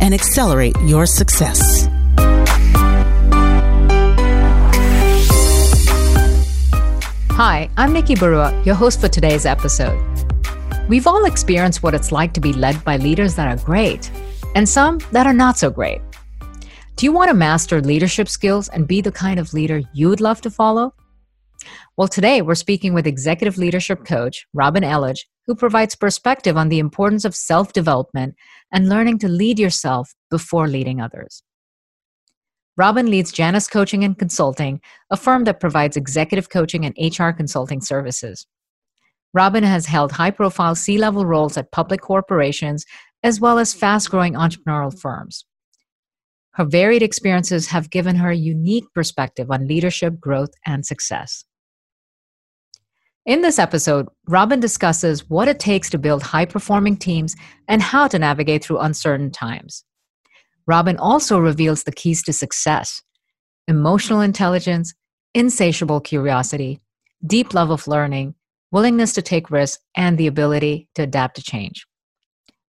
and accelerate your success. Hi, I'm Nikki Barua, your host for today's episode. We've all experienced what it's like to be led by leaders that are great and some that are not so great. Do you want to master leadership skills and be the kind of leader you would love to follow? Well, today we're speaking with executive leadership coach Robin Elledge, who provides perspective on the importance of self development and learning to lead yourself before leading others. Robin leads Janus Coaching and Consulting, a firm that provides executive coaching and HR consulting services. Robin has held high profile C level roles at public corporations as well as fast growing entrepreneurial firms. Her varied experiences have given her a unique perspective on leadership, growth, and success. In this episode, Robin discusses what it takes to build high performing teams and how to navigate through uncertain times. Robin also reveals the keys to success emotional intelligence, insatiable curiosity, deep love of learning, willingness to take risks, and the ability to adapt to change.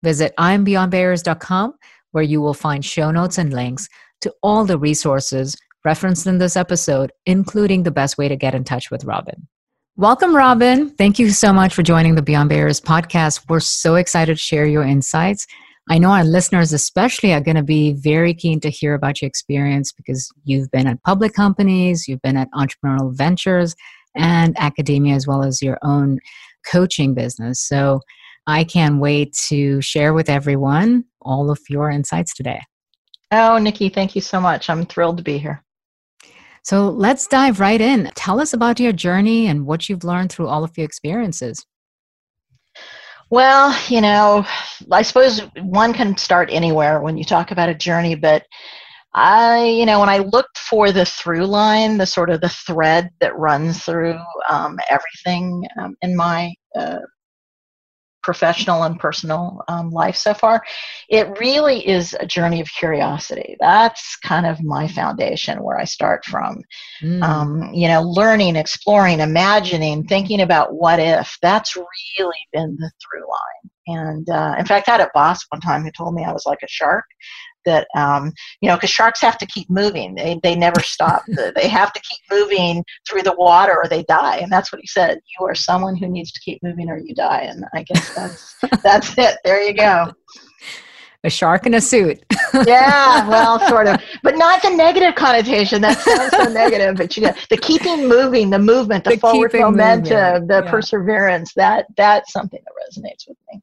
Visit IamBeyondBarriers.com, where you will find show notes and links to all the resources referenced in this episode, including the best way to get in touch with Robin. Welcome, Robin. Thank you so much for joining the Beyond Barriers podcast. We're so excited to share your insights I know our listeners, especially, are going to be very keen to hear about your experience because you've been at public companies, you've been at entrepreneurial ventures and academia, as well as your own coaching business. So I can't wait to share with everyone all of your insights today. Oh, Nikki, thank you so much. I'm thrilled to be here. So let's dive right in. Tell us about your journey and what you've learned through all of your experiences. Well, you know, I suppose one can start anywhere when you talk about a journey, but I, you know, when I looked for the through line, the sort of the thread that runs through um, everything um, in my uh, professional and personal um, life so far, it really is a journey of curiosity. That's kind of my foundation where I start from. Mm. Um, you know, learning, exploring, imagining, thinking about what if. That's really been the through line. And uh, in fact, I had a boss one time who told me I was like a shark that um, you know because sharks have to keep moving. They, they never stop. They have to keep moving through the water or they die. And that's what he said you are someone who needs to keep moving or you die. And i guess that's that's it. There you go. A shark in a suit. Yeah well sort of. But not the negative connotation. That sounds so negative but you know the keeping moving the movement the, the forward momentum moving. the yeah. perseverance that that's something that resonates with me.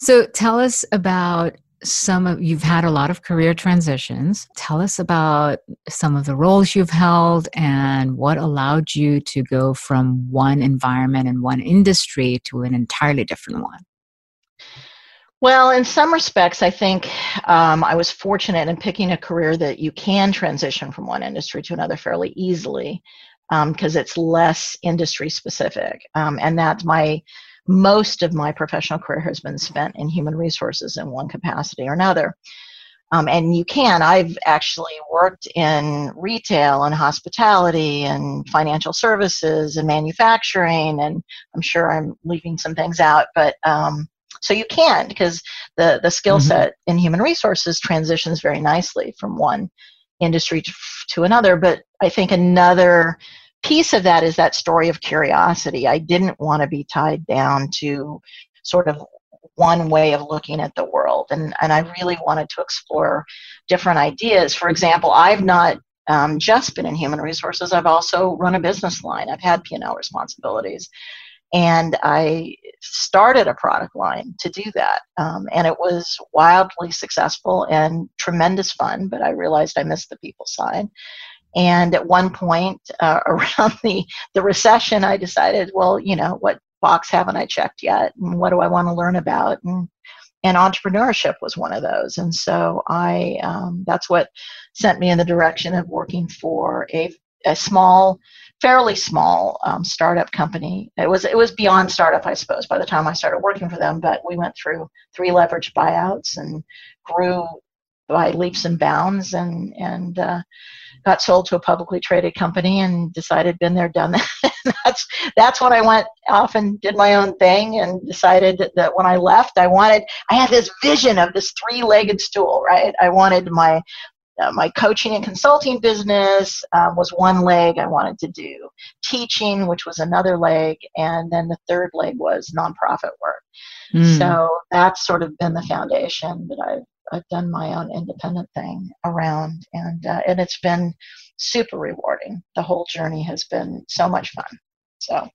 So tell us about some of you've had a lot of career transitions. Tell us about some of the roles you've held and what allowed you to go from one environment and one industry to an entirely different one. Well, in some respects, I think um, I was fortunate in picking a career that you can transition from one industry to another fairly easily because um, it's less industry specific. Um, and that's my most of my professional career has been spent in human resources in one capacity or another. Um, and you can. I've actually worked in retail and hospitality and financial services and manufacturing, and I'm sure I'm leaving some things out, but um, so you can because the the skill mm-hmm. set in human resources transitions very nicely from one industry to, to another. But I think another piece of that is that story of curiosity. I didn't want to be tied down to sort of one way of looking at the world. And, and I really wanted to explore different ideas. For example, I've not um, just been in human resources, I've also run a business line. I've had P&L responsibilities. And I started a product line to do that. Um, and it was wildly successful and tremendous fun, but I realized I missed the people side. And at one point uh, around the, the recession, I decided, well, you know, what box haven't I checked yet? And what do I want to learn about? And, and entrepreneurship was one of those. And so I um, that's what sent me in the direction of working for a a small, fairly small um, startup company. It was it was beyond startup, I suppose, by the time I started working for them. But we went through three leveraged buyouts and grew by leaps and bounds, and and uh, got sold to a publicly traded company and decided been there done that that's that's when i went off and did my own thing and decided that when i left i wanted i had this vision of this three-legged stool right i wanted my uh, my coaching and consulting business uh, was one leg I wanted to do, teaching, which was another leg, and then the third leg was nonprofit work. Mm. So that's sort of been the foundation that I've, I've done my own independent thing around, and uh, and it's been super rewarding. The whole journey has been so much fun. So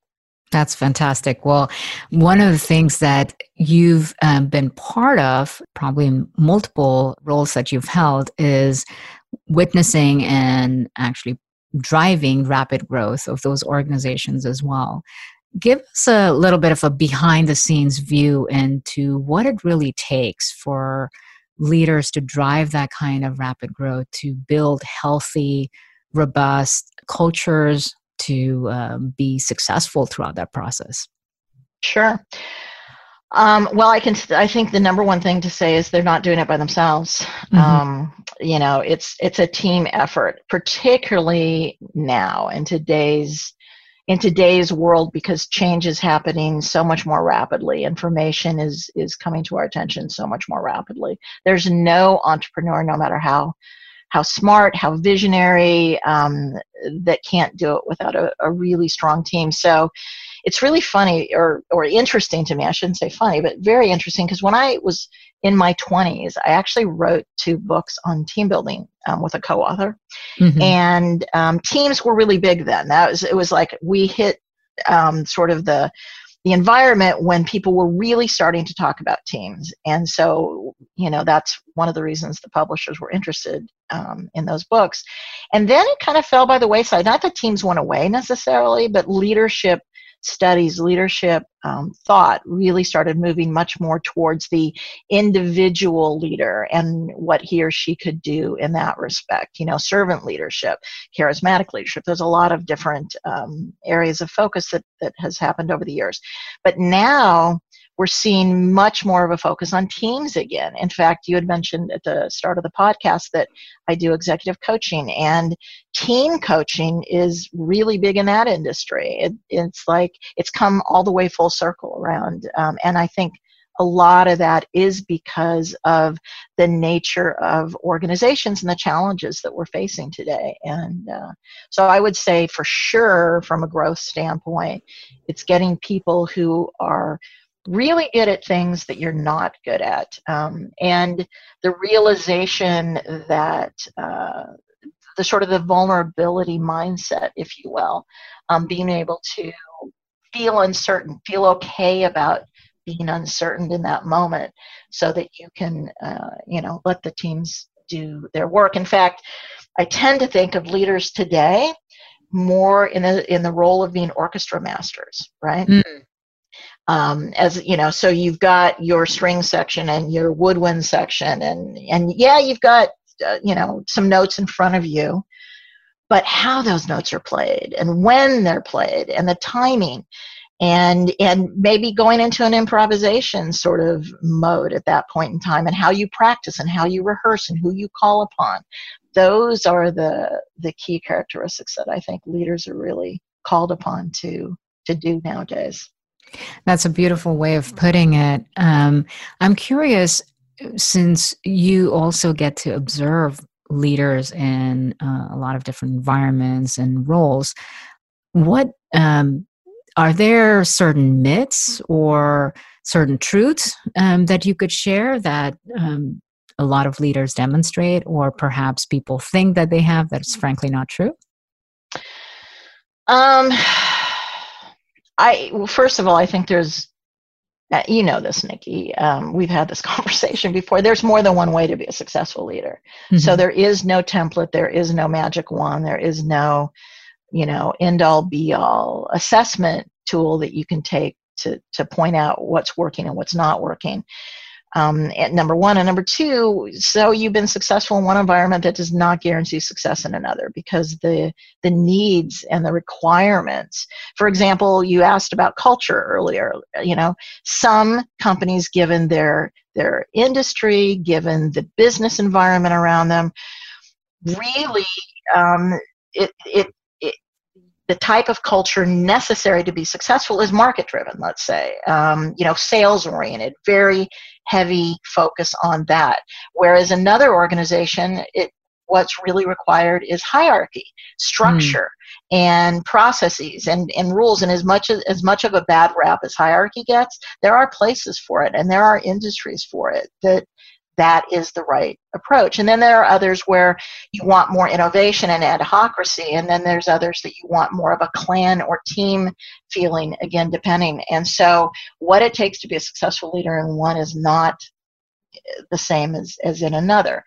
that's fantastic. Well, one of the things that you've um, been part of, probably in multiple roles that you've held, is witnessing and actually driving rapid growth of those organizations as well. Give us a little bit of a behind the scenes view into what it really takes for leaders to drive that kind of rapid growth, to build healthy, robust cultures, to um, be successful throughout that process? Sure. Um, well, I can. I think the number one thing to say is they're not doing it by themselves. Mm-hmm. Um, you know, it's it's a team effort, particularly now in today's in today's world because change is happening so much more rapidly. Information is is coming to our attention so much more rapidly. There's no entrepreneur, no matter how how smart, how visionary, um, that can't do it without a, a, really strong team. So it's really funny or, or interesting to me. I shouldn't say funny, but very interesting because when I was in my 20s, I actually wrote two books on team building um, with a co-author, mm-hmm. and um, teams were really big then. That was it was like we hit um, sort of the the environment when people were really starting to talk about teams. And so, you know, that's one of the reasons the publishers were interested um, in those books. And then it kind of fell by the wayside. Not that teams went away necessarily, but leadership studies, leadership um, thought really started moving much more towards the individual leader and what he or she could do in that respect. You know, servant leadership, charismatic leadership. There's a lot of different um, areas of focus that, that has happened over the years. But now, we're seeing much more of a focus on teams again. In fact, you had mentioned at the start of the podcast that I do executive coaching, and team coaching is really big in that industry. It, it's like it's come all the way full circle around. Um, and I think a lot of that is because of the nature of organizations and the challenges that we're facing today. And uh, so I would say for sure, from a growth standpoint, it's getting people who are really good at things that you're not good at. Um, and the realization that uh, the sort of the vulnerability mindset, if you will, um, being able to feel uncertain, feel okay about being uncertain in that moment so that you can, uh, you know, let the teams do their work. In fact, I tend to think of leaders today more in the in the role of being orchestra masters, right? Mm um, as you know so you've got your string section and your woodwind section and and yeah you've got uh, you know some notes in front of you but how those notes are played and when they're played and the timing and and maybe going into an improvisation sort of mode at that point in time and how you practice and how you rehearse and who you call upon. Those are the the key characteristics that i think leaders are really called upon to to do nowadays that's a beautiful way of putting it. Um, I'm curious, since you also get to observe leaders in uh, a lot of different environments and roles, what um, are there certain myths or certain truths um, that you could share that um, a lot of leaders demonstrate, or perhaps people think that they have that's frankly not true? Um, I well, first of all, I think there's uh, you know this, Nikki. Um, we've had this conversation before. There's more than one way to be a successful leader. Mm-hmm. So there is no template. There is no magic wand. There is no, you know, end all be all assessment tool that you can take to to point out what's working and what's not working. Um, number one and number two so you've been successful in one environment that does not guarantee success in another because the the needs and the requirements. For example you asked about culture earlier you know some companies given their their industry given the business environment around them really um, it, it the type of culture necessary to be successful is market driven let's say. Um, you know sales oriented very heavy focus on that whereas another organization it what's really required is hierarchy structure mm. and processes and, and rules and as much as, as much of a bad rap as hierarchy gets there are places for it and there are industries for it that that is the right approach. And then there are others where you want more innovation and adhocracy, and then there's others that you want more of a clan or team feeling, again, depending. And so, what it takes to be a successful leader in one is not eh, the same as, as in another.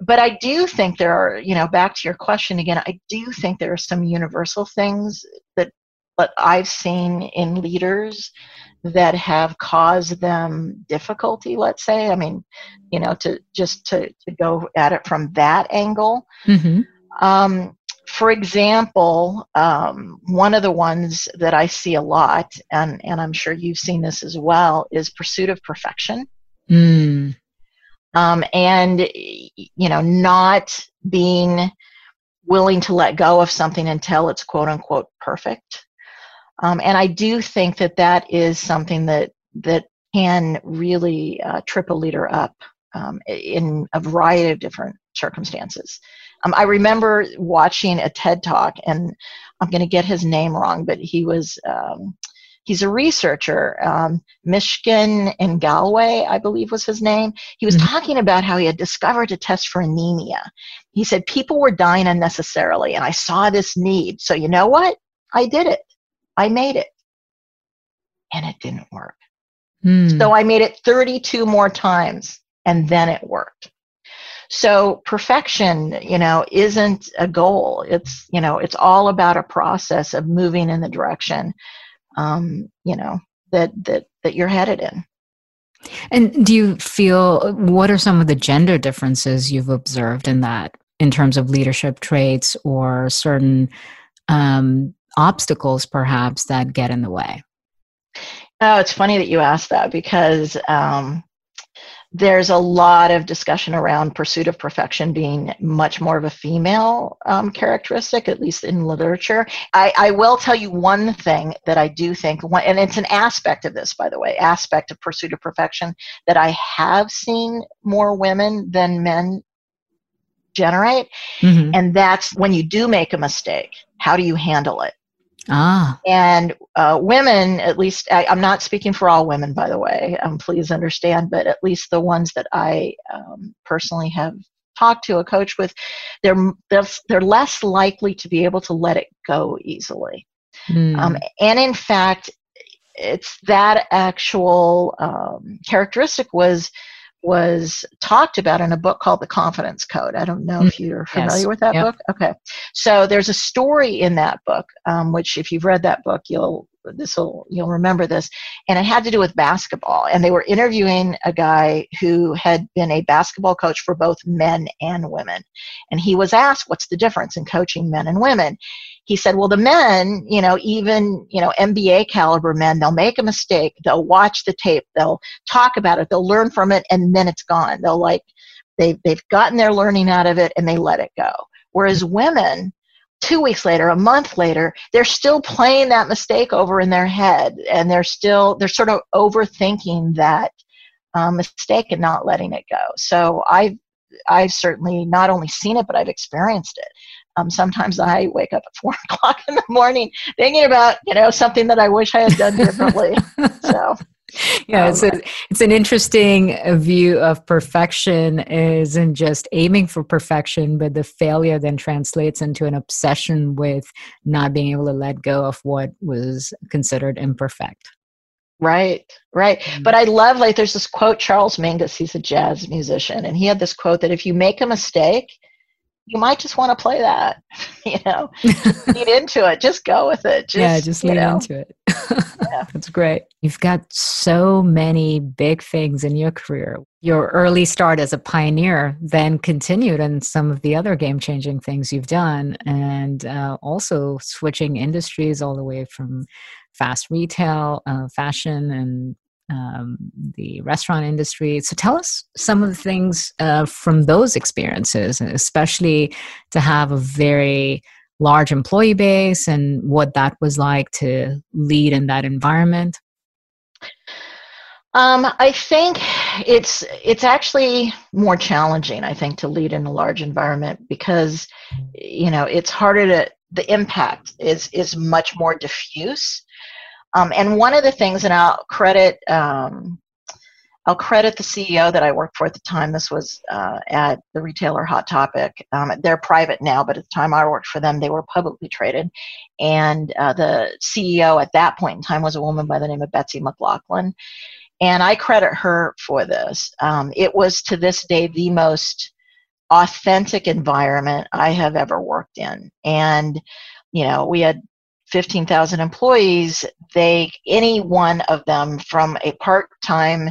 But I do think there are, you know, back to your question again, I do think there are some universal things that what I've seen in leaders that have caused them difficulty let's say i mean you know to just to, to go at it from that angle mm-hmm. um, for example um, one of the ones that i see a lot and, and i'm sure you've seen this as well is pursuit of perfection mm. um, and you know not being willing to let go of something until it's quote unquote perfect um, and I do think that that is something that that can really uh, trip a leader up um, in a variety of different circumstances. Um, I remember watching a TED talk, and I'm going to get his name wrong, but he was um, he's a researcher, um, Myshkin Ingawale, I believe was his name. He was mm-hmm. talking about how he had discovered a test for anemia. He said people were dying unnecessarily, and I saw this need. So you know what? I did it. I made it. And it didn't work. Hmm. So I made it 32 more times and then it worked. So perfection, you know, isn't a goal. It's, you know, it's all about a process of moving in the direction, um, you know, that, that, that you're headed in. And do you feel, what are some of the gender differences you've observed in that in terms of leadership traits or certain um, obstacles perhaps that get in the way? Oh, it's funny that you asked that because um, there's a lot of discussion around pursuit of perfection being much more of a female um, characteristic, at least in literature. I, I, will tell you one thing that I do think, and it's an aspect of this, by the way, aspect of pursuit of perfection that I have seen more women than men generate, mm-hmm. and that's when you do make a mistake, how do you handle it? Ah. And uh, women, at least, I, am not speaking for all women, by the way, um, please understand, but at least the ones that I um, personally have talked to a coach with, they're, they're less likely to be able to let it go easily. Mm. Um, and in fact, it's that actual um, characteristic was was talked about in a book called The Confidence Code. I don't know if mm, you're familiar yes. with that yep. book. Okay. So there's a story in that book, um, which if you've read that book, you'll this will you'll remember this and it had to do with basketball and they were interviewing a guy who had been a basketball coach for both men and women and he was asked what's the difference in coaching men and women he said, well, the men, you know, even, you know, NBA caliber men, they'll make a mistake. They'll watch the tape. They'll talk about it. They'll learn from it and then it's gone. They'll like, they've, they've gotten their learning out of it and they let it go. Whereas women, two weeks later, a month later, they're still playing that mistake over in their head and they're still, they're sort of overthinking that um, mistake and not letting it go. So I've, I've certainly not only seen it, but I've experienced it. Um, sometimes I wake up at four o'clock in the morning thinking about you know something that I wish I had done differently. so yeah, it's a, it's an interesting view of perfection isn't just aiming for perfection, but the failure then translates into an obsession with not being able to let go of what was considered imperfect. Right, right. Mm-hmm. But I love like there's this quote Charles Mingus, he's a jazz musician, and he had this quote that if you make a mistake, you might just want to play that. you know, lead into it. Just go with it. Just, yeah, just lean know. into it. yeah. That's great. You've got so many big things in your career. Your early start as a pioneer then continued in some of the other game changing things you've done, and uh, also switching industries all the way from fast retail, uh, fashion, and um, the restaurant industry. So tell us some of the things uh, from those experiences, especially to have a very large employee base and what that was like to lead in that environment. Um, I think it's it's actually more challenging. I think to lead in a large environment because you know it's harder to the impact is is much more diffuse um, and one of the things, and I'll credit um, I'll credit the CEO that I worked for at the time. This was uh, at the retailer Hot Topic. Um, they're private now, but at the time I worked for them, they were publicly traded. And uh, the CEO at that point in time was a woman by the name of Betsy McLaughlin. And I credit her for this. Um, it was to this day the most authentic environment I have ever worked in. And, you know, we had 15,000 employees, they any one of them from a part-time,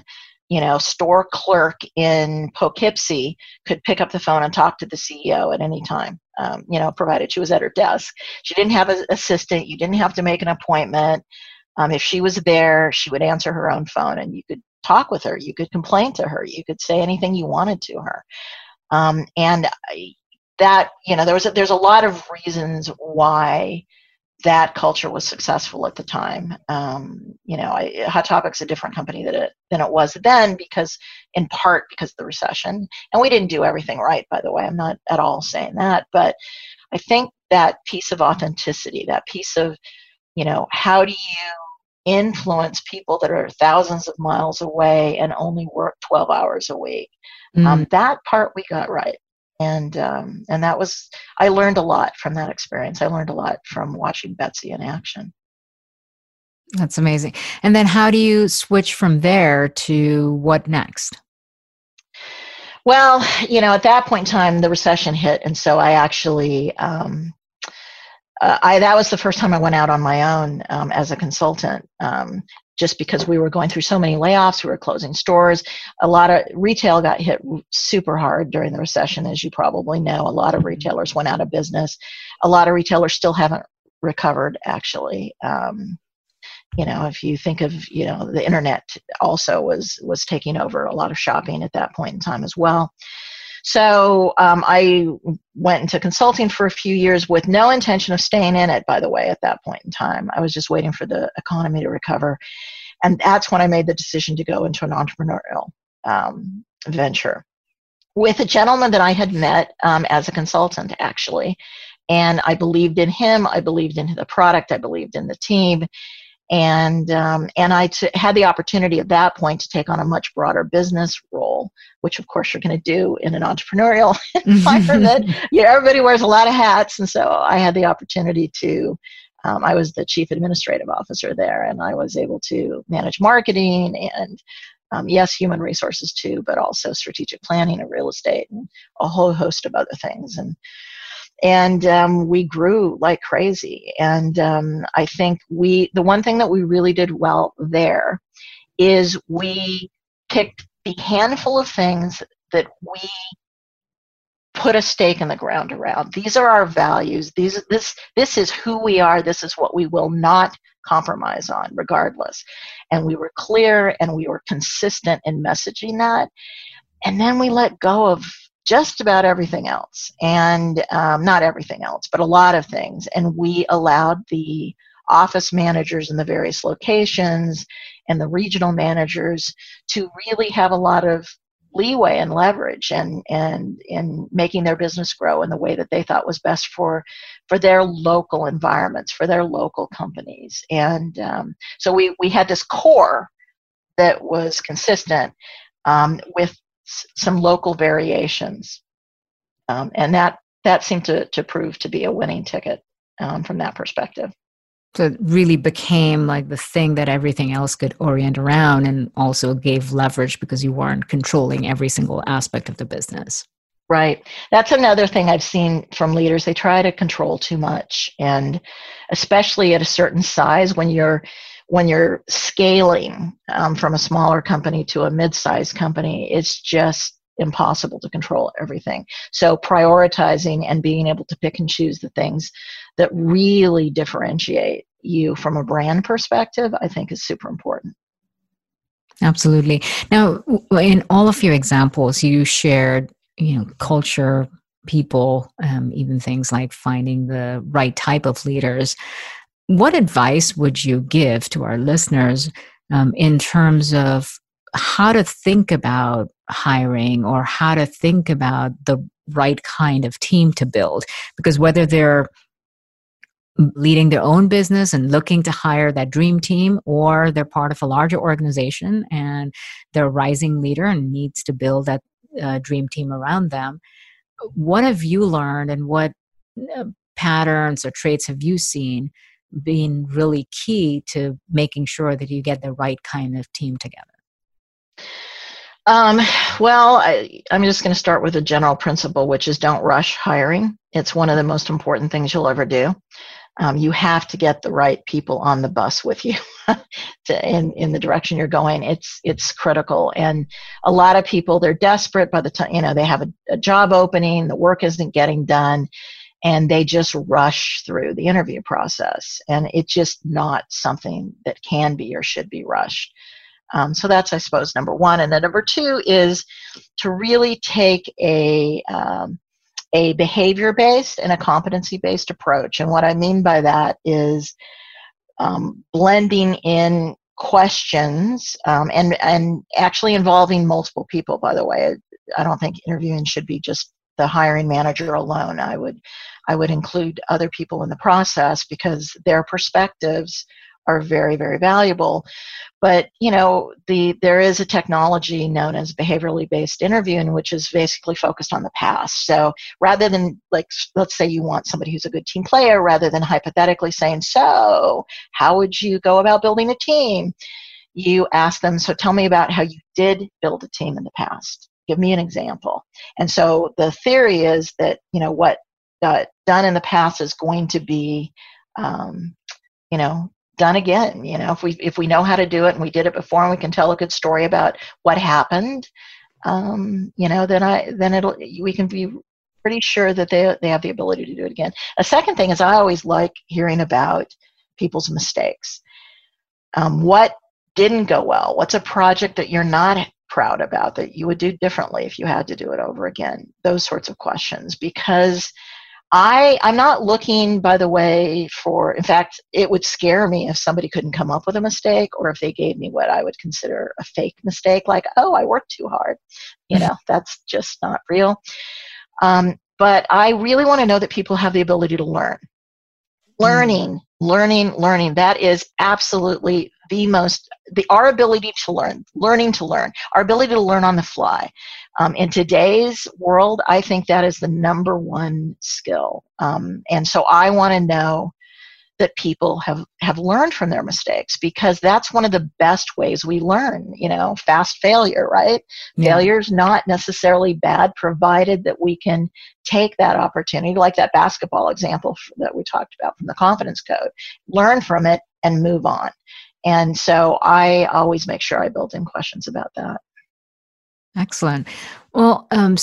you know, store clerk in Poughkeepsie could pick up the phone and talk to the CEO at any time. Um, you know, provided she was at her desk. She didn't have an assistant. You didn't have to make an appointment. Um, if she was there, she would answer her own phone, and you could talk with her. You could complain to her. You could say anything you wanted to her. Um, and that, you know, there was a, there's a lot of reasons why that culture was successful at the time. Um, you know, I, Hot Topic's a different company than it than it was then because, in part, because of the recession, and we didn't do everything right. By the way, I'm not at all saying that, but I think that piece of authenticity, that piece of, you know, how do you influence people that are thousands of miles away and only work 12 hours a week? Mm. Um, that part we got right and um, and that was I learned a lot from that experience. I learned a lot from watching Betsy in action. That's amazing. And then how do you switch from there to what next? Well, you know, at that point in time, the recession hit, and so I actually, um, uh, I that was the first time I went out on my own um, as a consultant. Um, just because we were going through so many layoffs, we were closing stores. A lot of retail got hit super hard during the recession, as you probably know. A lot of mm-hmm. retailers went out of business. A lot of retailers still haven't recovered, actually. Um, you know, if you think of, you know, the internet also was was taking over a lot of shopping at that point in time as well. So um, I went into consulting for a few years with no intention of staying in it, by the way, at that point in time. I was just waiting for the economy to recover. And that's when I made the decision to go into an entrepreneurial um, venture with a gentleman that I had met um, as a consultant, actually. And I believed in him, I believed in the product, I believed in the team and um, and I t- had the opportunity at that point to take on a much broader business role, which of course you're going to do in an entrepreneurial environment. yeah, everybody wears a lot of hats, and so I had the opportunity to. Um, I was the chief administrative officer there, and I was able to manage marketing and um, yes, human resources too, but also strategic planning and real estate and a whole host of other things. And and um, we grew like crazy. And um, I think we, the one thing that we really did well there is we picked the handful of things that we put a stake in the ground around. These are our values. These, this, this is who we are. This is what we will not compromise on, regardless. And we were clear and we were consistent in messaging that. And then we let go of just about everything else, and um, not everything else, but a lot of things. And we allowed the office managers in the various locations and the regional managers to really have a lot of leeway and leverage and and in making their business grow in the way that they thought was best for for their local environments for their local companies and um, so we we had this core that was consistent um, with some local variations. Um, and that, that seemed to, to prove to be a winning ticket um, from that perspective. So it really became like the thing that everything else could orient around and also gave leverage because you weren't controlling every single aspect of the business. Right. That's another thing I've seen from leaders. They try to control too much. And especially at a certain size, when you're when you're scaling um, from a smaller company to a mid-sized company, it's just impossible to control everything. So prioritizing and being able to pick and choose the things that really differentiate you from a brand perspective, I think is super important. Absolutely. Now, in all of your examples, you shared, you know, culture, people, um, even things like finding the right type of leaders. What advice would you give to our listeners um, in terms of how to think about hiring or how to think about the right kind of team to build? Because whether they're leading their own business and looking to hire that dream team, or they're part of a larger organization and they're a rising leader and needs to build that uh, dream team around them. What have you learned, and what uh, patterns or traits have you seen being really key to making sure that you get the right kind of team together? Um, well, I, I'm just going to start with a general principle, which is don't rush hiring. It's one of the most important things you'll ever do um, you have to get the right people on the bus with you to, in, in the direction you're going it's it's critical and a lot of people they're desperate by the time you know they have a, a job opening the work isn't getting done and they just rush through the interview process and it's just not something that can be or should be rushed um, so that's i suppose number one and then number two is to really take a um, a behavior based and a competency based approach. And what I mean by that is um, blending in questions um, and, and actually involving multiple people, by the way. I don't think interviewing should be just the hiring manager alone. I would I would include other people in the process because their perspectives are very very valuable. But you know the there is a technology known as behaviorally based interviewing which is basically focused on the past. So rather than like let's say you want somebody who's a good team player rather than hypothetically saying so how would you go about building a team? you ask them so tell me about how you did build a team in the past give me an example. And so the theory is that you know what uh, done in the past is going to be um, you know done again you know if we if we know how to do it and we did it before and we can tell a good story about what happened um, you know then i then it'll we can be pretty sure that they they have the ability to do it again. A second thing is i always like hearing about people's mistakes. Um, what didn't go well? What's a project that you're not proud about that you would do differently if you had to do it over again those sorts of questions because I, I'm not looking, by the way, for, in fact, it would scare me if somebody couldn't come up with a mistake or if they gave me what I would consider a fake mistake, like, oh, I worked too hard. You know, that's just not real. Um, but I really want to know that people have the ability to learn. Learning, learning, learning. That is absolutely the most, the, our ability to learn, learning to learn, our ability to learn on the fly. Um, in today's world, I think that is the number one skill. Um, and so I want to know that people have, have learned from their mistakes because that's one of the best ways we learn, you know, fast failure, right? Yeah. Failure is not necessarily bad provided that we can take that opportunity, like that basketball example that we talked about from the confidence code, learn from it and move on. And so I always make sure I build in questions about that. Excellent. Well, um,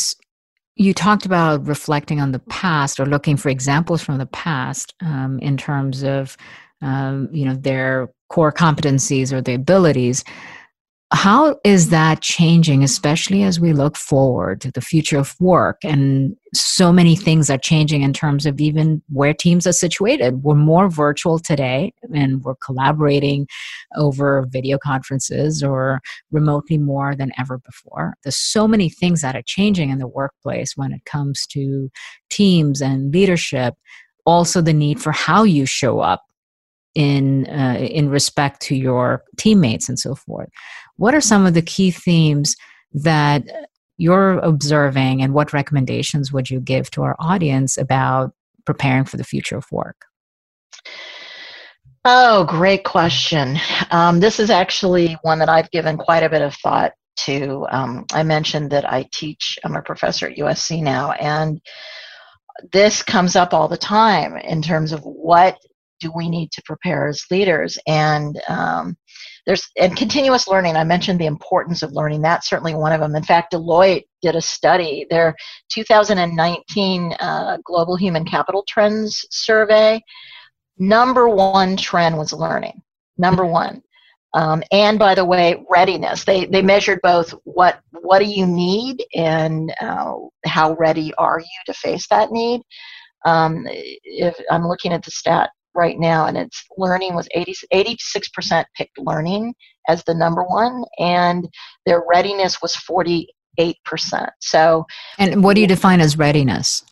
you talked about reflecting on the past or looking for examples from the past um, in terms of, um, you know, their core competencies or their abilities. How is that changing, especially as we look forward to the future of work? And so many things are changing in terms of even where teams are situated. We're more virtual today and we're collaborating over video conferences or remotely more than ever before. There's so many things that are changing in the workplace when it comes to teams and leadership. Also, the need for how you show up in uh, in respect to your teammates and so forth. What are some of the key themes that you're observing, and what recommendations would you give to our audience about preparing for the future of work? Oh, great question. Um, this is actually one that I've given quite a bit of thought to um, i mentioned that i teach i'm a professor at usc now and this comes up all the time in terms of what do we need to prepare as leaders and um, there's and continuous learning. I mentioned the importance of learning. That's certainly one of them. In fact deloitte did a study their 2019 uh, global human capital trends survey. Number one trend was learning number one. Um, and by the way readiness. They they measured both what what do you need and uh, how ready are you to face that need. Um, if i'm looking at the stat right now, and it's learning was 80, 86% picked learning as the number one, and their readiness was 48%. So, and what do you define as readiness?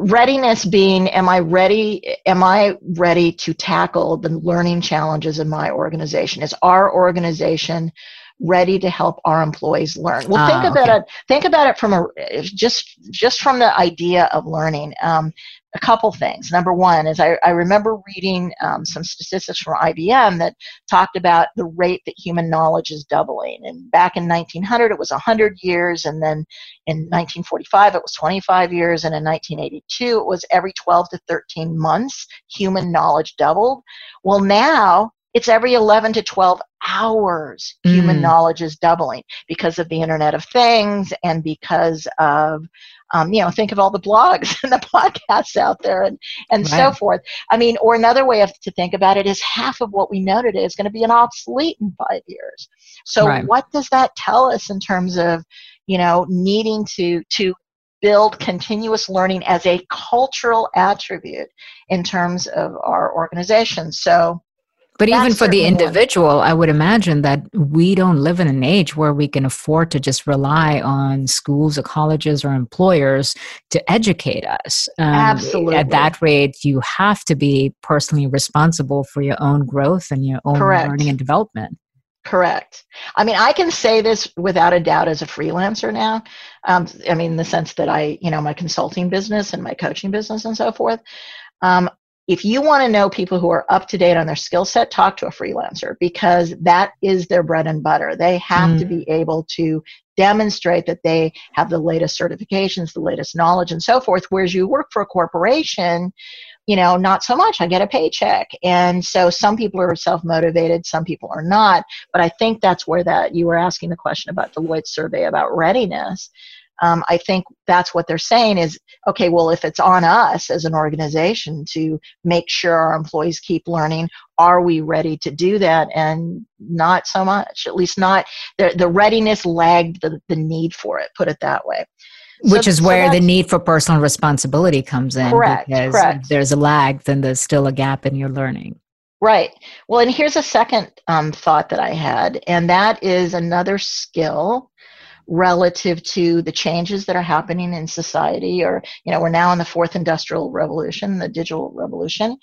readiness being am i ready am i ready to tackle the learning challenges in my organization is our organization ready to help our employees learn well think ah, about it think about it from a just just from the idea of learning um, a couple things. Number one is I, I remember reading um, some statistics from IBM that talked about the rate that human knowledge is doubling. And back in 1900, it was 100 years, and then in 1945, it was 25 years, and in 1982, it was every 12 to 13 months, human knowledge doubled. Well, now it's every 11 to 12 hours human mm. knowledge is doubling because of the internet of things and because of um, you know think of all the blogs and the podcasts out there and, and right. so forth i mean or another way of, to think about it is half of what we know today is going to be an obsolete in five years so right. what does that tell us in terms of you know needing to to build continuous learning as a cultural attribute in terms of our organization so but even for the individual, one. I would imagine that we don't live in an age where we can afford to just rely on schools or colleges or employers to educate us. Um, Absolutely. At that rate, you have to be personally responsible for your own growth and your own Correct. learning and development. Correct. I mean, I can say this without a doubt as a freelancer now. Um, I mean, in the sense that I, you know, my consulting business and my coaching business and so forth. Um, if you want to know people who are up to date on their skill set, talk to a freelancer because that is their bread and butter. They have mm. to be able to demonstrate that they have the latest certifications, the latest knowledge, and so forth. Whereas you work for a corporation, you know, not so much. I get a paycheck. And so some people are self motivated, some people are not. But I think that's where that you were asking the question about Deloitte's survey about readiness um, I think that's what they're saying is okay, well, if it's on us as an organization to make sure our employees keep learning, are we ready to do that? And not so much, at least not the, the readiness lagged the, the need for it, put it that way. Which so, is where so the need for personal responsibility comes in. Correct. Because correct. if there's a lag, then there's still a gap in your learning. Right. Well, and here's a second um, thought that I had, and that is another skill relative to the changes that are happening in society or you know we're now in the fourth industrial revolution the digital revolution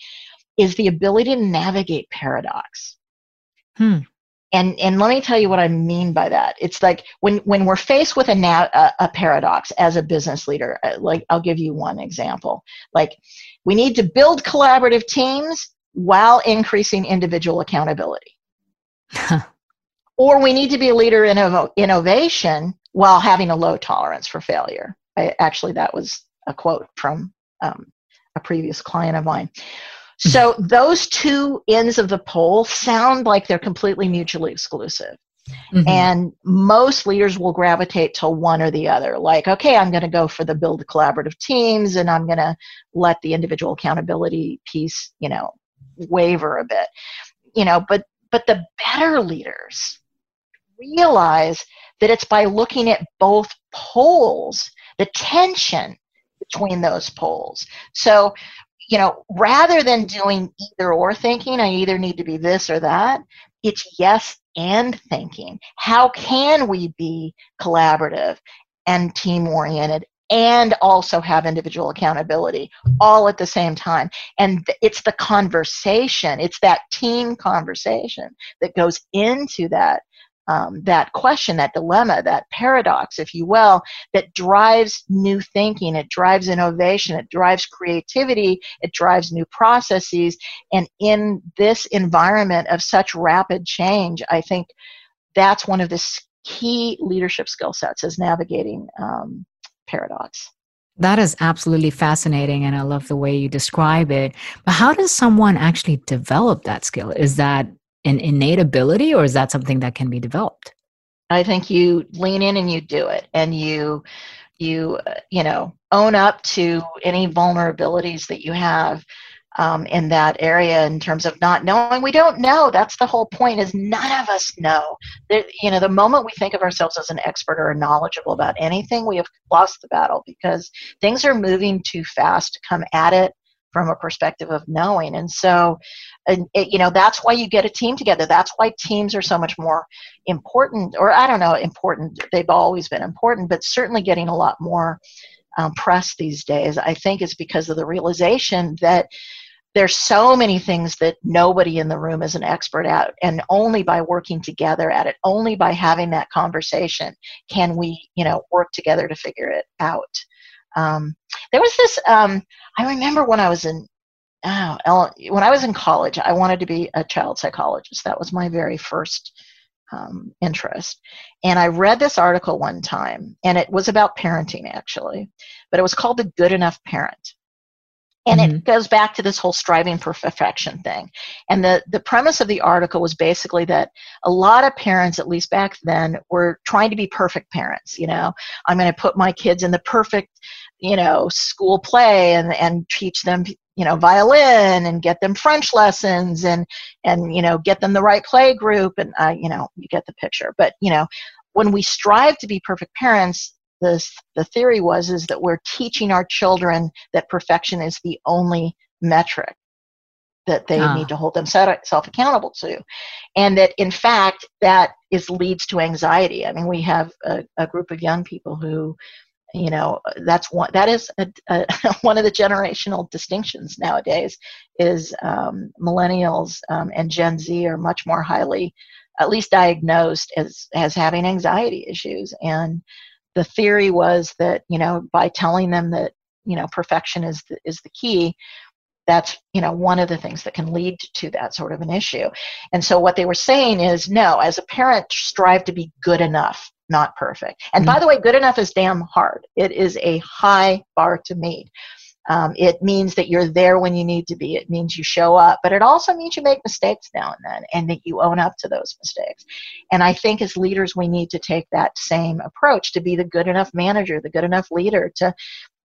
is the ability to navigate paradox. Hmm. and and let me tell you what i mean by that. It's like when when we're faced with a, na- a, a paradox as a business leader uh, like i'll give you one example. Like we need to build collaborative teams while increasing individual accountability. Or we need to be a leader in innovation while having a low tolerance for failure. I, actually, that was a quote from um, a previous client of mine. So those two ends of the pole sound like they're completely mutually exclusive. Mm-hmm. And most leaders will gravitate to one or the other. Like, okay, I'm going to go for the build collaborative teams and I'm going to let the individual accountability piece, you know, waver a bit. You know, but but the better leaders realize that it's by looking at both poles, the tension between those poles. So, you know, rather than doing either or thinking, I either need to be this or that, it's yes and thinking. How can we be collaborative and team oriented and also have individual accountability all at the same time. And it's the conversation, it's that team conversation that goes into that um, that question, that dilemma, that paradox, if you will, that drives new thinking, it drives innovation, it drives creativity, it drives new processes. And in this environment of such rapid change, I think that's one of the key leadership skill sets is navigating um, paradox. That is absolutely fascinating, and I love the way you describe it. But how does someone actually develop that skill? Is that an innate ability, or is that something that can be developed? I think you lean in and you do it, and you you uh, you know own up to any vulnerabilities that you have um, in that area in terms of not knowing. We don't know. That's the whole point. Is none of us know. That you know, the moment we think of ourselves as an expert or knowledgeable about anything, we have lost the battle because things are moving too fast to come at it from a perspective of knowing. And so, and it, you know, that's why you get a team together. That's why teams are so much more important. Or I don't know, important. They've always been important, but certainly getting a lot more. Um, press these days, I think, is because of the realization that there's so many things that nobody in the room is an expert at and only by working together at it only by having that conversation can we you know work together to figure it out um, there was this um, i remember when i was in oh, when i was in college i wanted to be a child psychologist. That was my very first um, interest. And i read this article one time and it was about parenting actually but it was called the good enough parent and mm-hmm. it goes back to this whole striving for perfection thing. And the, the premise of the article was basically that a lot of parents at least back then were trying to be perfect parents you know? I'm going to put my kids in the perfect you know school play and and teach them you know violin and get them french lessons and and you know get them the right play group and uh, you know you get the picture. But you know when we strive to be perfect parents the, the theory was is that we're teaching our children that perfection is the only metric that they ah. need to hold themselves accountable to. And that in fact that is leads to anxiety. I mean we have a, a group of young people who you know that's one that is a, a, one of the generational distinctions nowadays is um, millennials um, and gen z are much more highly at least diagnosed as as having anxiety issues. And the theory was that you know by telling them that you know perfection is the, is the key that's you know one of the things that can lead to that sort of an issue. And so what they were saying is no as a parent strive to be good enough not perfect. And mm-hmm. by the way good enough is damn hard. It is a high bar to meet um, it means that you're there when you need to be. It means you show up, but it also means you make mistakes now and then and that you own up to those mistakes. And I think as leaders, we need to take that same approach to be the good enough manager, the good enough leader, to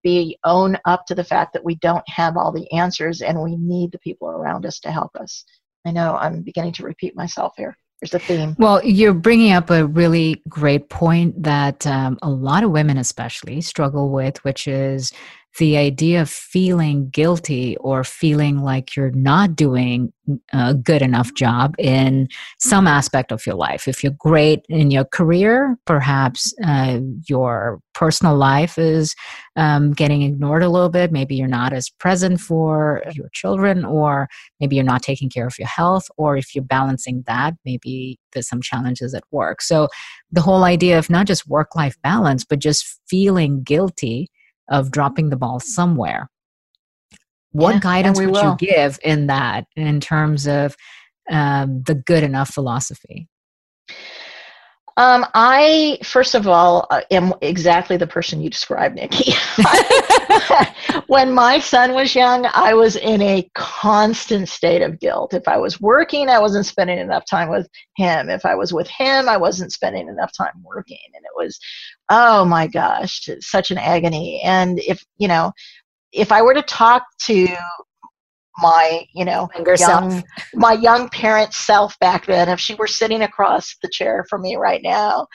be own up to the fact that we don't have all the answers and we need the people around us to help us. I know I'm beginning to repeat myself here. There's a theme. Well, you're bringing up a really great point that um, a lot of women, especially, struggle with, which is the idea of feeling guilty or feeling like you're not doing a good enough job in some aspect of your life. If you're great in your career, perhaps uh, your personal life is um, getting ignored a little bit. Maybe you're not as present for your children, or maybe you're not taking care of your health, or if you're balancing that, maybe there's some challenges at work. So, the whole idea of not just work life balance, but just feeling guilty of dropping the ball somewhere. What yeah, guidance would will. you give in that in terms of um, the good enough philosophy? Um, I, first of all, uh, am exactly the person you described, Nikki. when my son was young, I was in a constant state of guilt. If I was working, I wasn't spending enough time with him. If I was with him, I wasn't spending enough time working. And it was, oh my gosh, such an agony. And if, you know, if I were to talk to my you know Younger young self. my young parent self back then if she were sitting across the chair from me right now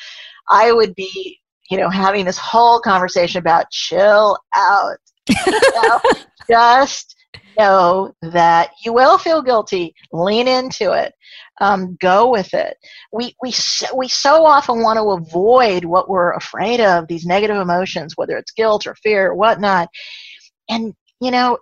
i would be you know having this whole conversation about chill out you know, just know that you will feel guilty. Lean into it. Um, go with it. We we we so often want to avoid what we're afraid of these negative emotions whether it's guilt or fear or whatnot. And you know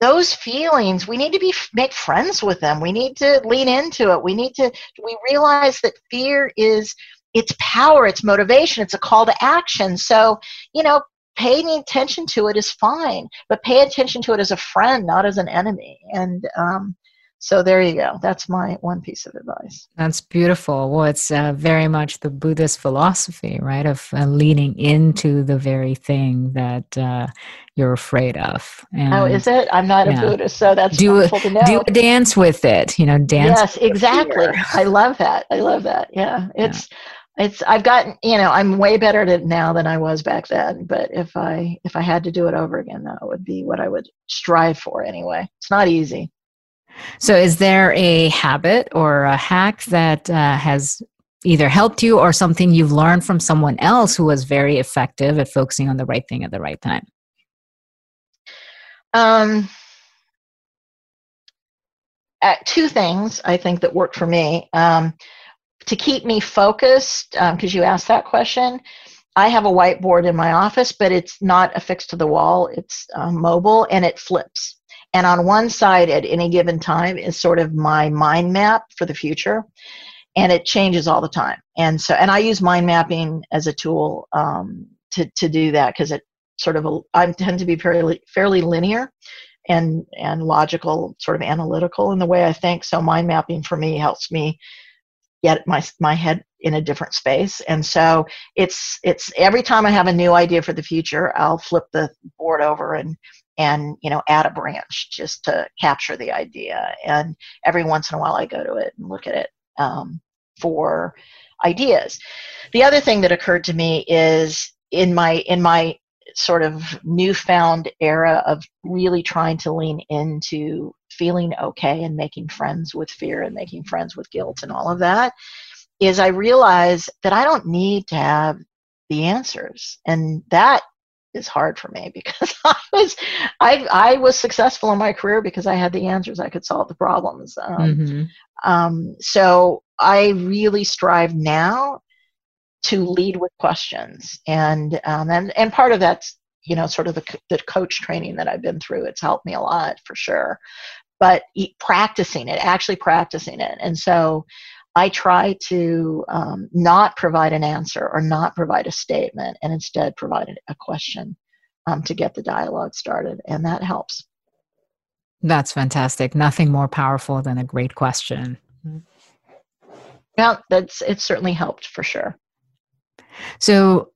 those feelings we need to be make friends with them. We need to lean into it. We need to we realize that fear is its power its motivation it's a call to action. So you know paying attention to it is fine but pay attention to it as a friend not as an enemy and um, so there you go. That's my one piece of advice. That's beautiful. Well, it's uh, very much the Buddhist philosophy, right? Of uh, leaning into the very thing that uh, you're afraid of. And, oh, is it? I'm not yeah. a Buddhist, so that's do, to know. Do a dance with it, you know, dance. Yes, exactly. I love that. I love that. Yeah, it's. Yeah it's i've gotten you know i'm way better at it now than i was back then but if i if i had to do it over again that would be what i would strive for anyway it's not easy so, is there a habit or a hack that uh, has either helped you or something you've learned from someone else who was very effective at focusing on the right thing at the right time? Um, two things I think that worked for me. Um, to keep me focused, because um, you asked that question, I have a whiteboard in my office, but it's not affixed to the wall. It's uh, mobile and it flips. And on one side at any given time is sort of my mind map for the future. And it changes all the time. And so, and I use mind mapping as a tool um, to, to do that because it sort of, I tend to be fairly, fairly linear and, and logical, sort of analytical in the way I think. So mind mapping for me helps me get my, my head in a different space. And so it's it's every time i have a new idea for the future i'll flip the board over and and you know add a branch just to capture the idea. And every once in a while i go to it and look at it um, for ideas. The other thing that occurred to me is in my in my sort of newfound era of really trying to lean into feeling okay and making friends with fear and making friends with guilt and all of that is i realize that i don't need to have the answers and that is hard for me because I was I I was successful in my career because I had the answers. I could solve the problems. Um, mm-hmm. um, so I really strive now to lead with questions, and um, and and part of that's you know sort of the the coach training that I've been through. It's helped me a lot for sure. But practicing it, actually practicing it, and so I try to um, not provide an answer or not provide a statement and instead provide a question um, to get the dialogue started, and that helps. That's fantastic. Nothing more powerful than a great question. Yeah, that's it. Certainly helped for sure. So,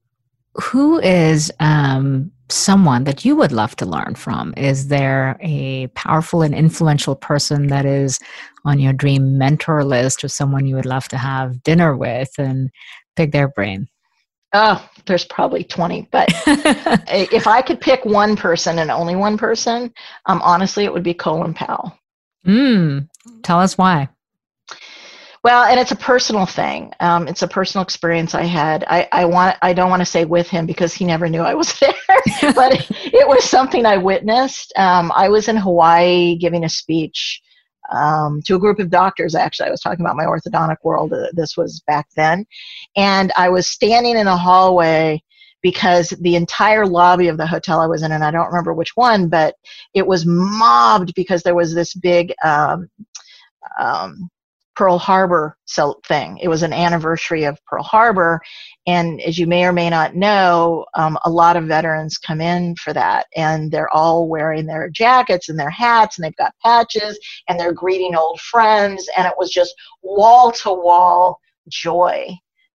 who is um, someone that you would love to learn from? Is there a powerful and influential person that is on your dream mentor list or someone you would love to have dinner with and pick their brain? Oh, there's probably 20. But if I could pick one person and only one person, um, honestly, it would be Colin Powell. Mm, tell us why. Well, and it's a personal thing. Um, it's a personal experience I had. I, I want. I don't want to say with him because he never knew I was there, but it, was something I witnessed. Um, I was in Hawaii giving a speech um, to a group of doctors. Actually, I was talking about my orthodontic world. Uh, this was back then, and I was standing in a hallway because the entire lobby of the hotel I was in, and I don't remember which one, but it was mobbed because there was this big. Um, um, Pearl Harbor thing. It was an anniversary of Pearl Harbor, and as you may or may not know, um, a lot of veterans come in for that, and they're all wearing their jackets and their hats, and they've got patches, and they're greeting old friends, and it was just wall to wall joy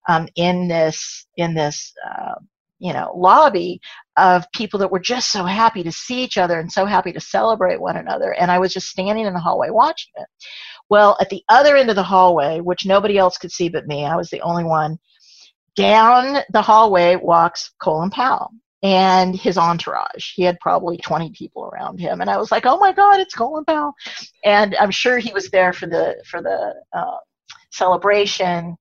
um, in this in this uh, you know lobby of people that were just so happy to see each other and so happy to celebrate one another and i was just standing in the hallway watching it well, at the other end of the hallway, which nobody else could see but me, I was the only one, down the hallway walks Colin Powell and his entourage. He had probably 20 people around him. And I was like, oh my God, it's Colin Powell. And I'm sure he was there for the, for the uh, celebration.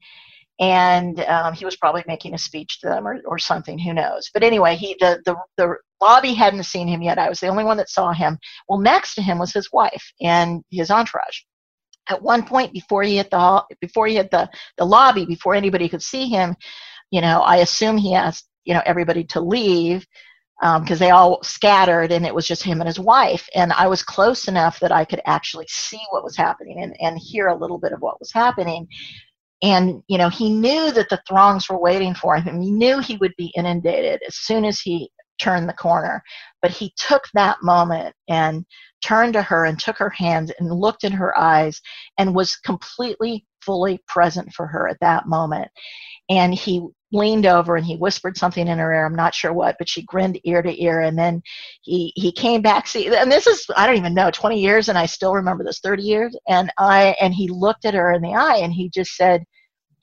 And um, he was probably making a speech to them or, or something, who knows. But anyway, he the, the, the lobby hadn't seen him yet. I was the only one that saw him. Well, next to him was his wife and his entourage at one point before he hit the before he hit the the lobby before anybody could see him you know i assume he asked you know everybody to leave because um, they all scattered and it was just him and his wife. And i was close enough that i could actually see what was happening and, and hear a little bit of what was happening. And you know he knew that the throngs were waiting for him. He knew he would be inundated as soon as he turn the corner. But he took that moment and turned to her and took her hand and looked in her eyes and was completely fully present for her at that moment. And he leaned over and he whispered something in her ear. I'm not sure what, but she grinned ear to ear. And then he he came back. See, and this is I don't even know 20 years, and I still remember this 30 years. And I and he looked at her in the eye and he just said,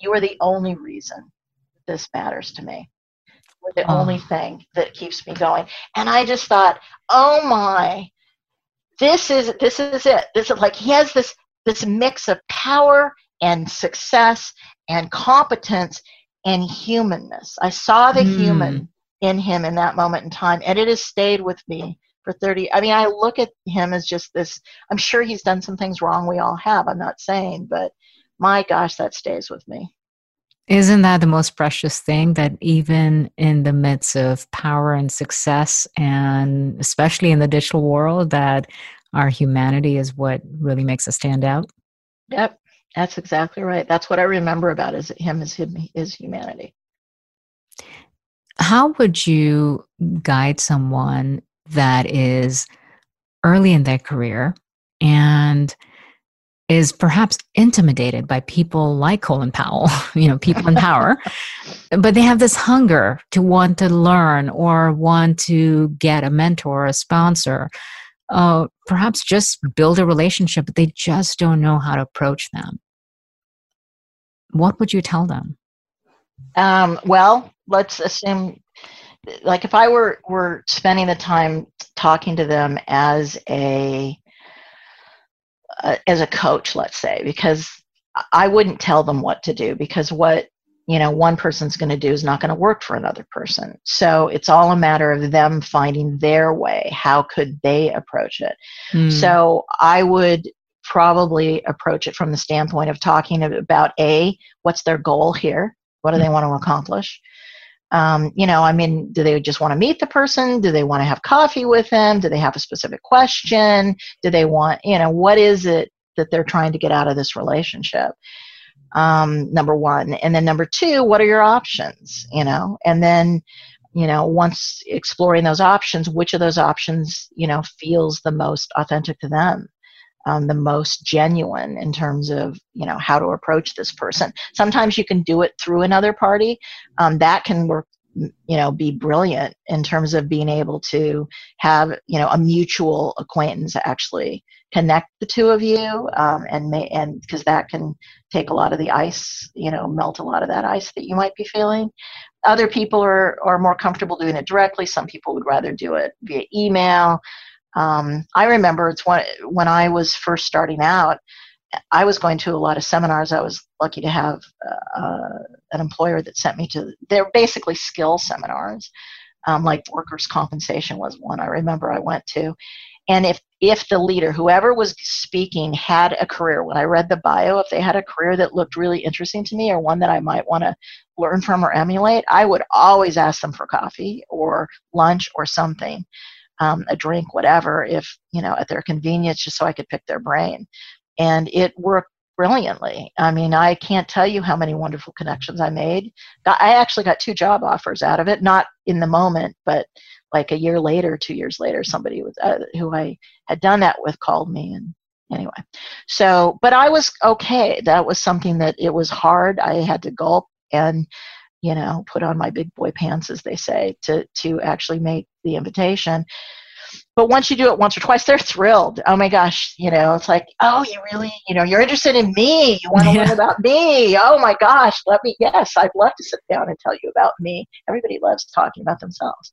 "You are the only reason this matters to me. The oh. only thing that keeps me going." And I just thought, "Oh my." This is this is it. This is like he has this this mix of power and success and competence and humanness. I saw the mm. human in him in that moment in time, and it has stayed with me for 30. I mean, I look at him as just this. I'm sure he's done some things wrong. We all have. I'm not saying, but my gosh, that stays with me. Isn't that the most precious thing that even in the midst of power and success, and especially in the digital world, that our humanity is what really makes us stand out? Yep. That's exactly right. That's what I remember about is him is him is humanity. How would you guide someone that is early in their career and is perhaps intimidated by people like Colin Powell, you know, people in power, but they have this hunger to want to learn or want to get a mentor, a sponsor uh, perhaps just build a relationship, but they just don't know how to approach them. What would you tell them? Um, well, let's assume, like, if I were were spending the time talking to them as a uh, as a coach, let's say, because I wouldn't tell them what to do because what you know one person's going to do is not going to work for another person. So it's all a matter of them finding their way. How could they approach it? Mm. so i would probably approach it from the standpoint of talking about a what's their goal here? What do they want to accomplish um, you know i mean do they just want to meet the person? Do they want to have coffee with them? Do they have a specific question? Do they want you know what is it that they're trying to get out of this relationship? Um, number one. And then number two what are your options you know? And then you know once exploring those options which of those options you know feels the most authentic to them um, the most genuine in terms of you know how to approach this person. Sometimes you can do it through another party. Um, that can work you know be brilliant in terms of being able to have you know a mutual acquaintance actually connect the two of you um, and may and because that can take a lot of the ice you know melt a lot of that ice that you might be feeling. Other people are are more comfortable doing it directly. Some people would rather do it via email um, i remember it's when i was first starting out I was going to a lot of seminars. I was lucky to have uh, uh, an employer that sent me to. They're basically skill seminars, um, like workers' compensation was one. I remember I went to, and if if the leader, whoever was speaking, had a career, when I read the bio, if they had a career that looked really interesting to me or one that I might want to learn from or emulate, I would always ask them for coffee or lunch or something. Um, a drink, whatever, if you know, at their convenience, just so I could pick their brain and it worked brilliantly. I mean, I can't tell you how many wonderful connections I made. I actually got two job offers out of it, not in the moment, but like a year later, two years later, somebody uh, who I had done that with called me and anyway. So, but I was okay. That was something that it was hard. I had to gulp and you know put on my big boy pants as they say to to actually make the invitation but once you do it once or twice they're thrilled. Oh my gosh you know it's like oh you really you know you're interested in me. You want to yeah. learn about me. Oh my gosh let me yes i'd love to sit down and tell you about me. Everybody loves talking about themselves.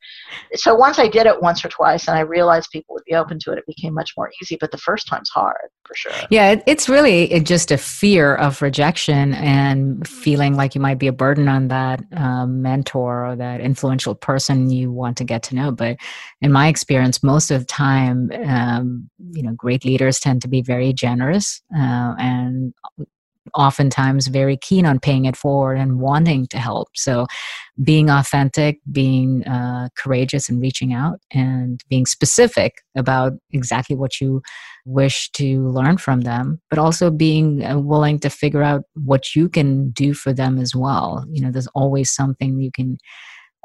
So once i did it once or twice and i realized people would be open to it it became much more easy. But the first time's hard for sure. Yeah it's really just a fear of rejection and feeling like you might be a burden on that um, mentor or that influential person you want to get to know. But in my experience most of time, um, you know, great leaders tend to be very generous uh, and oftentimes very keen on paying it forward and wanting to help. So, being authentic, being uh, courageous, and reaching out, and being specific about exactly what you wish to learn from them, but also being uh, willing to figure out what you can do for them as well. You know, there's always something you can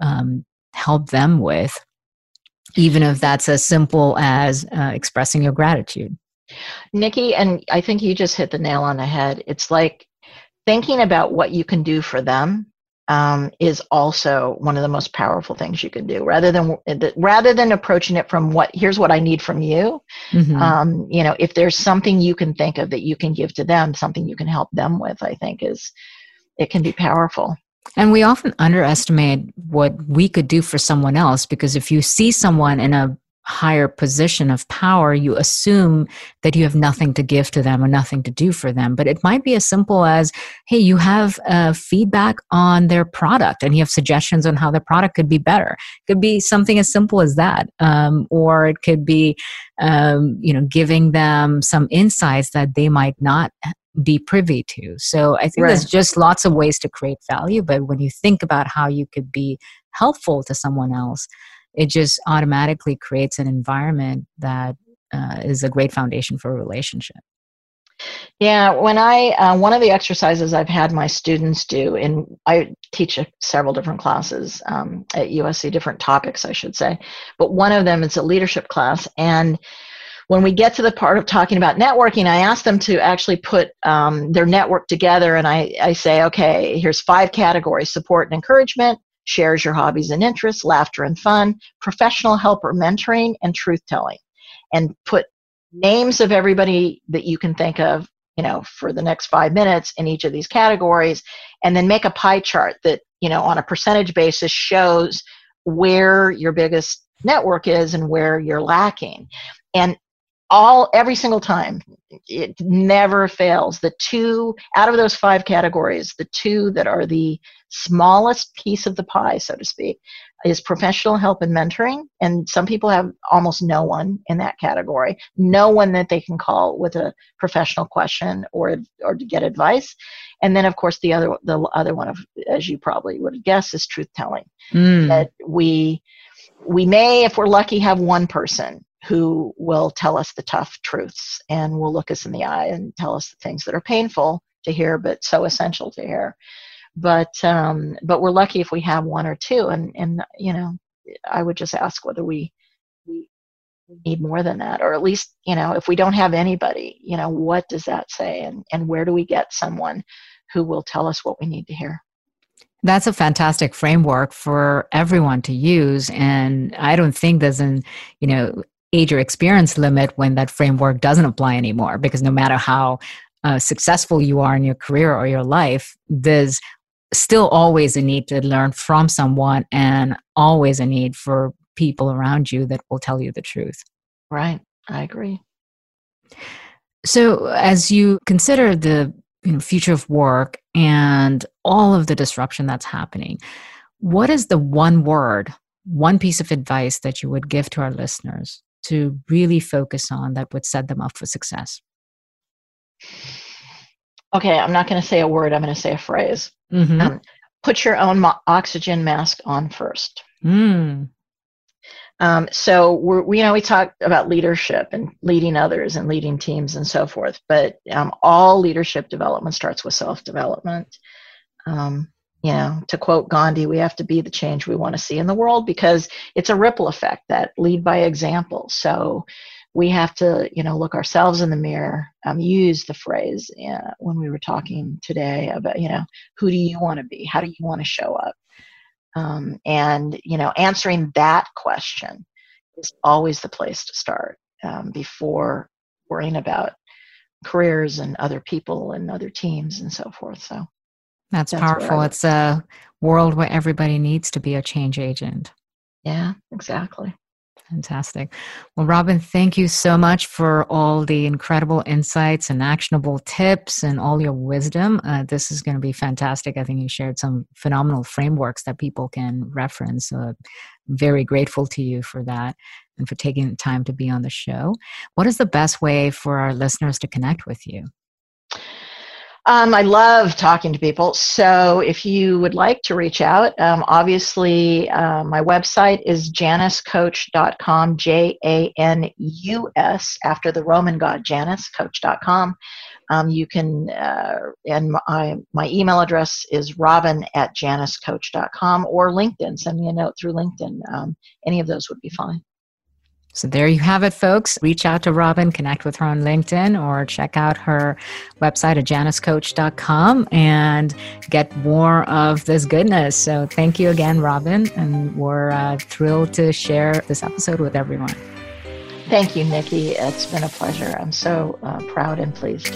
um, help them with even if that's as simple as uh, expressing your gratitude. Nikki, and I think you just hit the nail on the head. It's like thinking about what you can do for them um, is also one of the most powerful things you can do rather than rather than approaching it from what here's what i need from you mm-hmm. um, you know if there's something you can think of that you can give to them something you can help them with i think is it can be powerful and we often underestimate what we could do for someone else because if you see someone in a higher position of power, you assume that you have nothing to give to them or nothing to do for them. But it might be as simple as, hey, you have uh, feedback on their product and you have suggestions on how the product could be better. It could be something as simple as that. Um, or it could be, um, you know, giving them some insights that they might not be privy to. So I think right. there's just lots of ways to create value. But when you think about how you could be helpful to someone else, it just automatically creates an environment that uh, is a great foundation for a relationship. Yeah, when I uh, one of the exercises I've had my students do, and I teach a, several different classes um, at USC, different topics, I should say, but one of them is a leadership class, and when we get to the part of talking about networking, I ask them to actually put um, their network together, and I, I say, okay, here's five categories: support and encouragement, shares your hobbies and interests, laughter and fun, professional help or mentoring, and truth telling. And put names of everybody that you can think of, you know, for the next five minutes in each of these categories, and then make a pie chart that, you know, on a percentage basis shows where your biggest network is and where you're lacking. And all every single time it never fails. The two out of those five categories the two that are the smallest piece of the pie so to speak is professional help and mentoring and some people have almost no one in that category. No one that they can call with a professional question or or to get advice. And then of course the other the other one of as you probably would guess is truth telling. Mm. that we we may if we're lucky have one person who will tell us the tough truths and will look us in the eye and tell us the things that are painful to hear but so essential to hear. But um, but we're lucky if we have one or two and and you know i would just ask whether we we need more than that or at least you know if we don't have anybody you know what does that say and and where do we get someone who will tell us what we need to hear? That's a fantastic framework for everyone to use and i don't think there's an you know age or experience limit when that framework doesn't apply anymore because no matter how uh, successful you are in your career or your life there's still always a need to learn from someone and always a need for people around you that will tell you the truth. Right. I agree. So as you consider the you know, future of work and all of the disruption that's happening what is the one word one piece of advice that you would give to our listeners to really focus on that would set them up for success? Okay, I'm not going to say a word, I'm going to say a phrase. Mm-hmm. Um, put your own mo- oxygen mask on first. Mm. Um, so we're, we, you know, we talk about leadership and leading others and leading teams and so forth, but um, all leadership development starts with self-development. Um, you know, to quote Gandhi, we have to be the change we want to see in the world because it's a ripple effect that lead by example. So we have to, you know, look ourselves in the mirror. Um, use the phrase when we were talking today about, you know, who do you want to be? How do you want to show up? Um, and you know, answering that question is always the place to start um, before worrying about careers and other people and other teams and so forth. So that's, That's powerful. It's a world where everybody needs to be a change agent. Yeah, exactly. Fantastic. Well, Robin, thank you so much for all the incredible insights and actionable tips and all your wisdom. Uh, this is going to be fantastic. I think you shared some phenomenal frameworks that people can reference. Uh, very grateful to you for that and for taking the time to be on the show. What is the best way for our listeners to connect with you? Um, I love talking to people. So if you would like to reach out, um, obviously uh, my website is januscoach.com, J A N U S, after the Roman god Janus, coach.com. Um, you can, uh, and my, my email address is robin at januscoach.com or LinkedIn. Send me a note through LinkedIn. Um, any of those would be fine. So there you have it, folks. Reach out to Robin, connect with her on LinkedIn, or check out her website at januscoach.com and get more of this goodness. So thank you again, Robin, and we're uh, thrilled to share this episode with everyone. Thank you, Nikki. It's been a pleasure. I'm so uh, proud and pleased.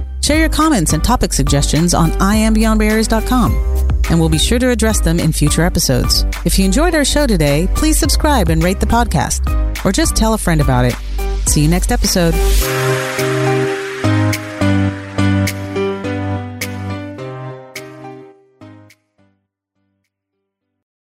Share your comments and topic suggestions on IamBeyondBarriers.com and we'll be sure to address them in future episodes. If you enjoyed our show today, please subscribe and rate the podcast, or just tell a friend about it. See you next episode.